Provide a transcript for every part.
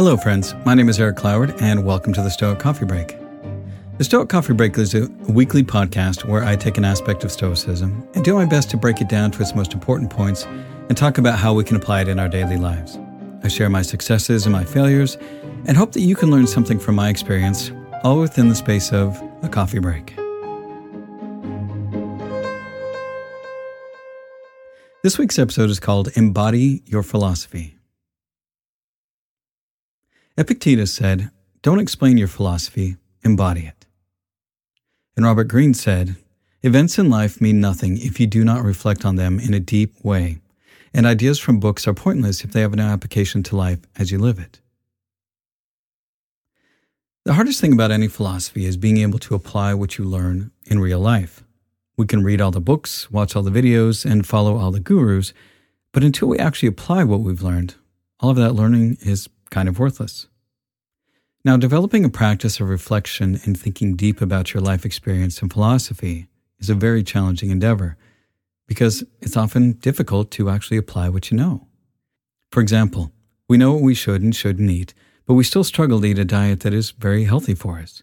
Hello, friends. My name is Eric Cloward, and welcome to the Stoic Coffee Break. The Stoic Coffee Break is a weekly podcast where I take an aspect of Stoicism and do my best to break it down to its most important points and talk about how we can apply it in our daily lives. I share my successes and my failures and hope that you can learn something from my experience, all within the space of a coffee break. This week's episode is called Embody Your Philosophy. Epictetus said, Don't explain your philosophy, embody it. And Robert Greene said, Events in life mean nothing if you do not reflect on them in a deep way, and ideas from books are pointless if they have no application to life as you live it. The hardest thing about any philosophy is being able to apply what you learn in real life. We can read all the books, watch all the videos, and follow all the gurus, but until we actually apply what we've learned, all of that learning is kind of worthless. Now, developing a practice of reflection and thinking deep about your life experience and philosophy is a very challenging endeavor because it's often difficult to actually apply what you know. For example, we know what we should and shouldn't eat, but we still struggle to eat a diet that is very healthy for us.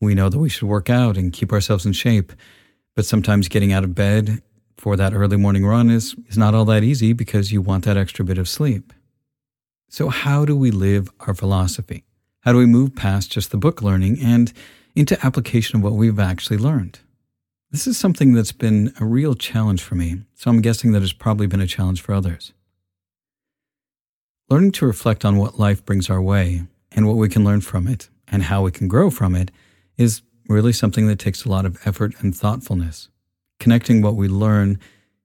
We know that we should work out and keep ourselves in shape, but sometimes getting out of bed for that early morning run is, is not all that easy because you want that extra bit of sleep. So, how do we live our philosophy? How do we move past just the book learning and into application of what we've actually learned? This is something that's been a real challenge for me, so I'm guessing that it's probably been a challenge for others. Learning to reflect on what life brings our way and what we can learn from it and how we can grow from it is really something that takes a lot of effort and thoughtfulness. Connecting what we learn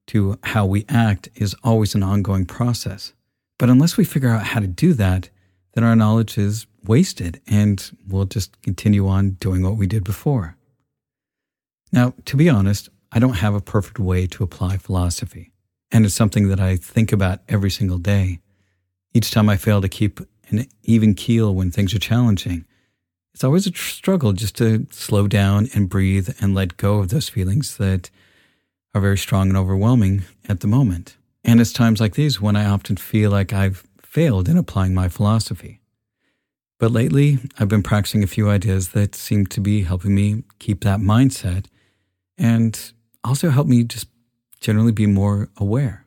to how we act is always an ongoing process. But unless we figure out how to do that, then our knowledge is wasted and we'll just continue on doing what we did before. Now, to be honest, I don't have a perfect way to apply philosophy, and it's something that I think about every single day. Each time I fail to keep an even keel when things are challenging, it's always a struggle just to slow down and breathe and let go of those feelings that are very strong and overwhelming at the moment. And it's times like these when I often feel like I've failed in applying my philosophy. But lately, I've been practicing a few ideas that seem to be helping me keep that mindset and also help me just generally be more aware.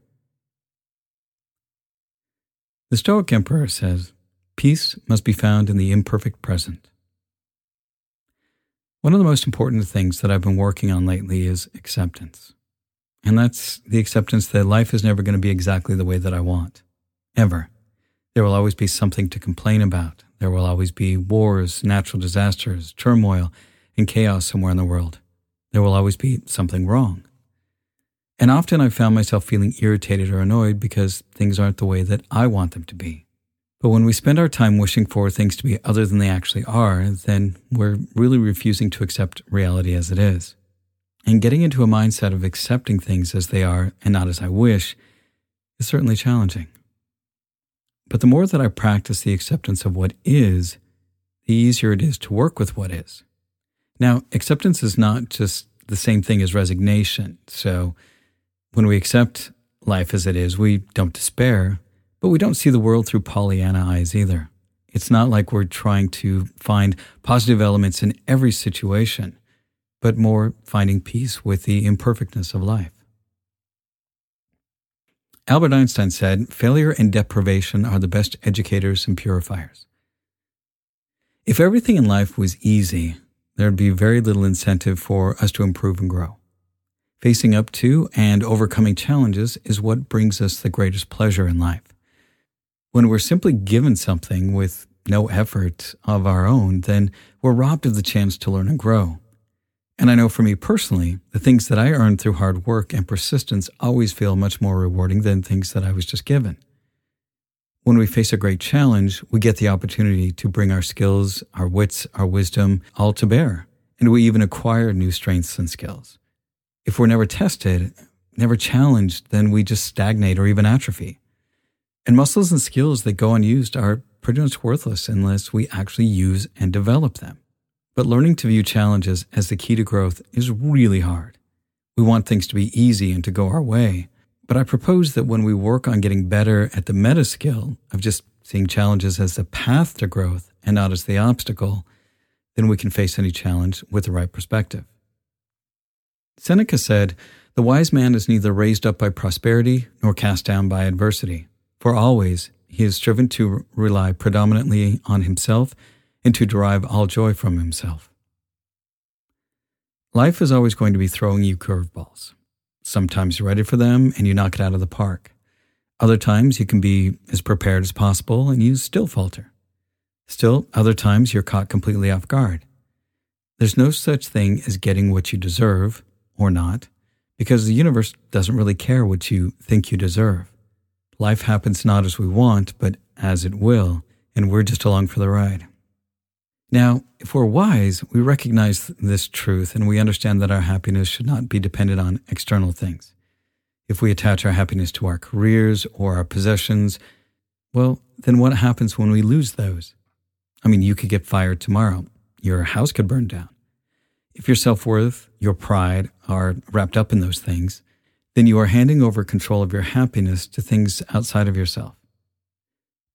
The Stoic Emperor says, Peace must be found in the imperfect present. One of the most important things that I've been working on lately is acceptance. And that's the acceptance that life is never going to be exactly the way that I want. Ever. There will always be something to complain about. There will always be wars, natural disasters, turmoil, and chaos somewhere in the world. There will always be something wrong. And often I've found myself feeling irritated or annoyed because things aren't the way that I want them to be. But when we spend our time wishing for things to be other than they actually are, then we're really refusing to accept reality as it is. And getting into a mindset of accepting things as they are and not as I wish is certainly challenging. But the more that I practice the acceptance of what is, the easier it is to work with what is. Now, acceptance is not just the same thing as resignation. So when we accept life as it is, we don't despair, but we don't see the world through Pollyanna eyes either. It's not like we're trying to find positive elements in every situation, but more finding peace with the imperfectness of life. Albert Einstein said, Failure and deprivation are the best educators and purifiers. If everything in life was easy, there'd be very little incentive for us to improve and grow. Facing up to and overcoming challenges is what brings us the greatest pleasure in life. When we're simply given something with no effort of our own, then we're robbed of the chance to learn and grow. And I know for me personally, the things that I earned through hard work and persistence always feel much more rewarding than things that I was just given. When we face a great challenge, we get the opportunity to bring our skills, our wits, our wisdom all to bear, and we even acquire new strengths and skills. If we're never tested, never challenged, then we just stagnate or even atrophy. And muscles and skills that go unused are pretty much worthless unless we actually use and develop them. But learning to view challenges as the key to growth is really hard. We want things to be easy and to go our way. But I propose that when we work on getting better at the meta skill of just seeing challenges as the path to growth and not as the obstacle, then we can face any challenge with the right perspective. Seneca said, The wise man is neither raised up by prosperity nor cast down by adversity, for always he is striven to rely predominantly on himself and to derive all joy from himself. Life is always going to be throwing you curveballs. Sometimes you're ready for them and you knock it out of the park. Other times you can be as prepared as possible and you still falter. Still, other times you're caught completely off guard. There's no such thing as getting what you deserve or not, because the universe doesn't really care what you think you deserve. Life happens not as we want, but as it will, and we're just along for the ride. Now, if we're wise, we recognize this truth and we understand that our happiness should not be dependent on external things. If we attach our happiness to our careers or our possessions, well, then what happens when we lose those? I mean, you could get fired tomorrow. Your house could burn down. If your self worth, your pride are wrapped up in those things, then you are handing over control of your happiness to things outside of yourself.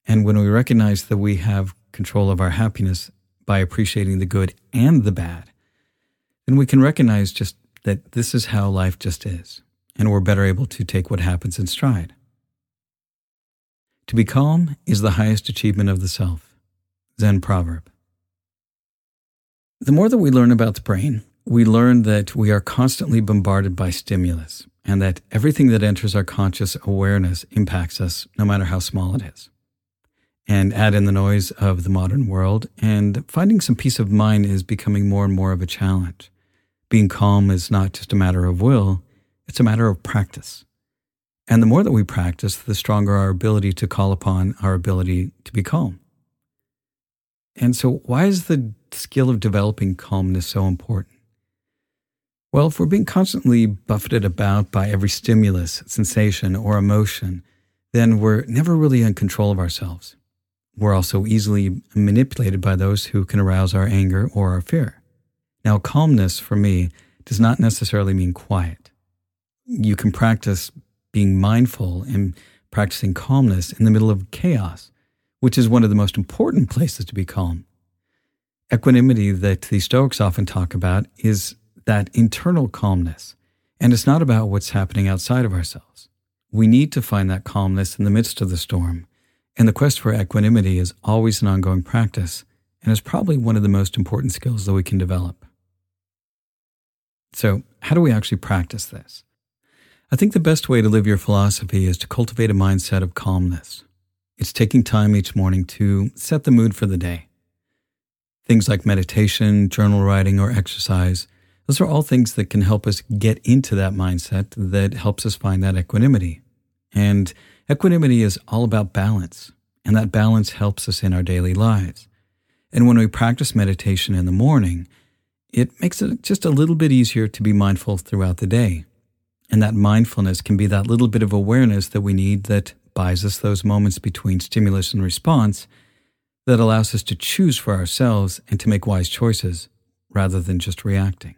And when we recognize that we have control of our happiness by appreciating the good and the bad, then we can recognize just that this is how life just is, and we're better able to take what happens in stride. To be calm is the highest achievement of the self. Zen proverb. The more that we learn about the brain, we learn that we are constantly bombarded by stimulus and that everything that enters our conscious awareness impacts us, no matter how small it is. And add in the noise of the modern world, and finding some peace of mind is becoming more and more of a challenge. Being calm is not just a matter of will, it's a matter of practice. And the more that we practice, the stronger our ability to call upon our ability to be calm. And so, why is the skill of developing calmness so important? Well, if we're being constantly buffeted about by every stimulus, sensation, or emotion, then we're never really in control of ourselves. We're also easily manipulated by those who can arouse our anger or our fear. Now, calmness for me does not necessarily mean quiet. You can practice being mindful and practicing calmness in the middle of chaos, which is one of the most important places to be calm. Equanimity that the Stoics often talk about is that internal calmness. And it's not about what's happening outside of ourselves. We need to find that calmness in the midst of the storm. And the quest for equanimity is always an ongoing practice and is probably one of the most important skills that we can develop. So, how do we actually practice this? I think the best way to live your philosophy is to cultivate a mindset of calmness. It's taking time each morning to set the mood for the day. Things like meditation, journal writing, or exercise those are all things that can help us get into that mindset that helps us find that equanimity. And equanimity is all about balance, and that balance helps us in our daily lives. And when we practice meditation in the morning, it makes it just a little bit easier to be mindful throughout the day. And that mindfulness can be that little bit of awareness that we need that buys us those moments between stimulus and response that allows us to choose for ourselves and to make wise choices rather than just reacting.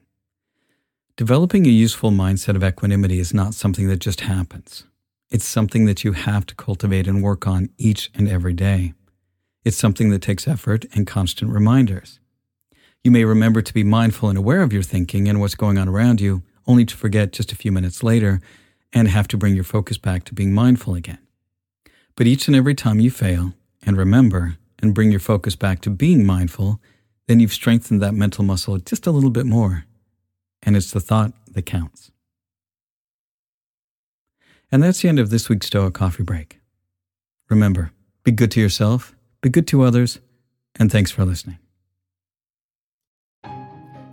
Developing a useful mindset of equanimity is not something that just happens. It's something that you have to cultivate and work on each and every day. It's something that takes effort and constant reminders. You may remember to be mindful and aware of your thinking and what's going on around you, only to forget just a few minutes later and have to bring your focus back to being mindful again. But each and every time you fail and remember and bring your focus back to being mindful, then you've strengthened that mental muscle just a little bit more and it's the thought that counts. And that's the end of this week's Stoic Coffee Break. Remember, be good to yourself, be good to others, and thanks for listening.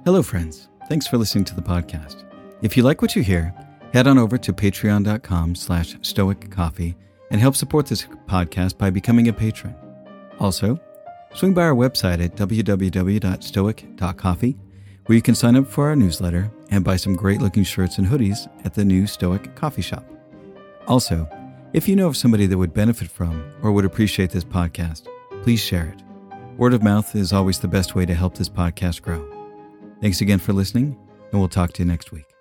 Hello, friends. Thanks for listening to the podcast. If you like what you hear, head on over to patreon.com slash stoiccoffee and help support this podcast by becoming a patron. Also, swing by our website at www.stoic.coffee where you can sign up for our newsletter and buy some great looking shirts and hoodies at the new Stoic coffee shop. Also, if you know of somebody that would benefit from or would appreciate this podcast, please share it. Word of mouth is always the best way to help this podcast grow. Thanks again for listening, and we'll talk to you next week.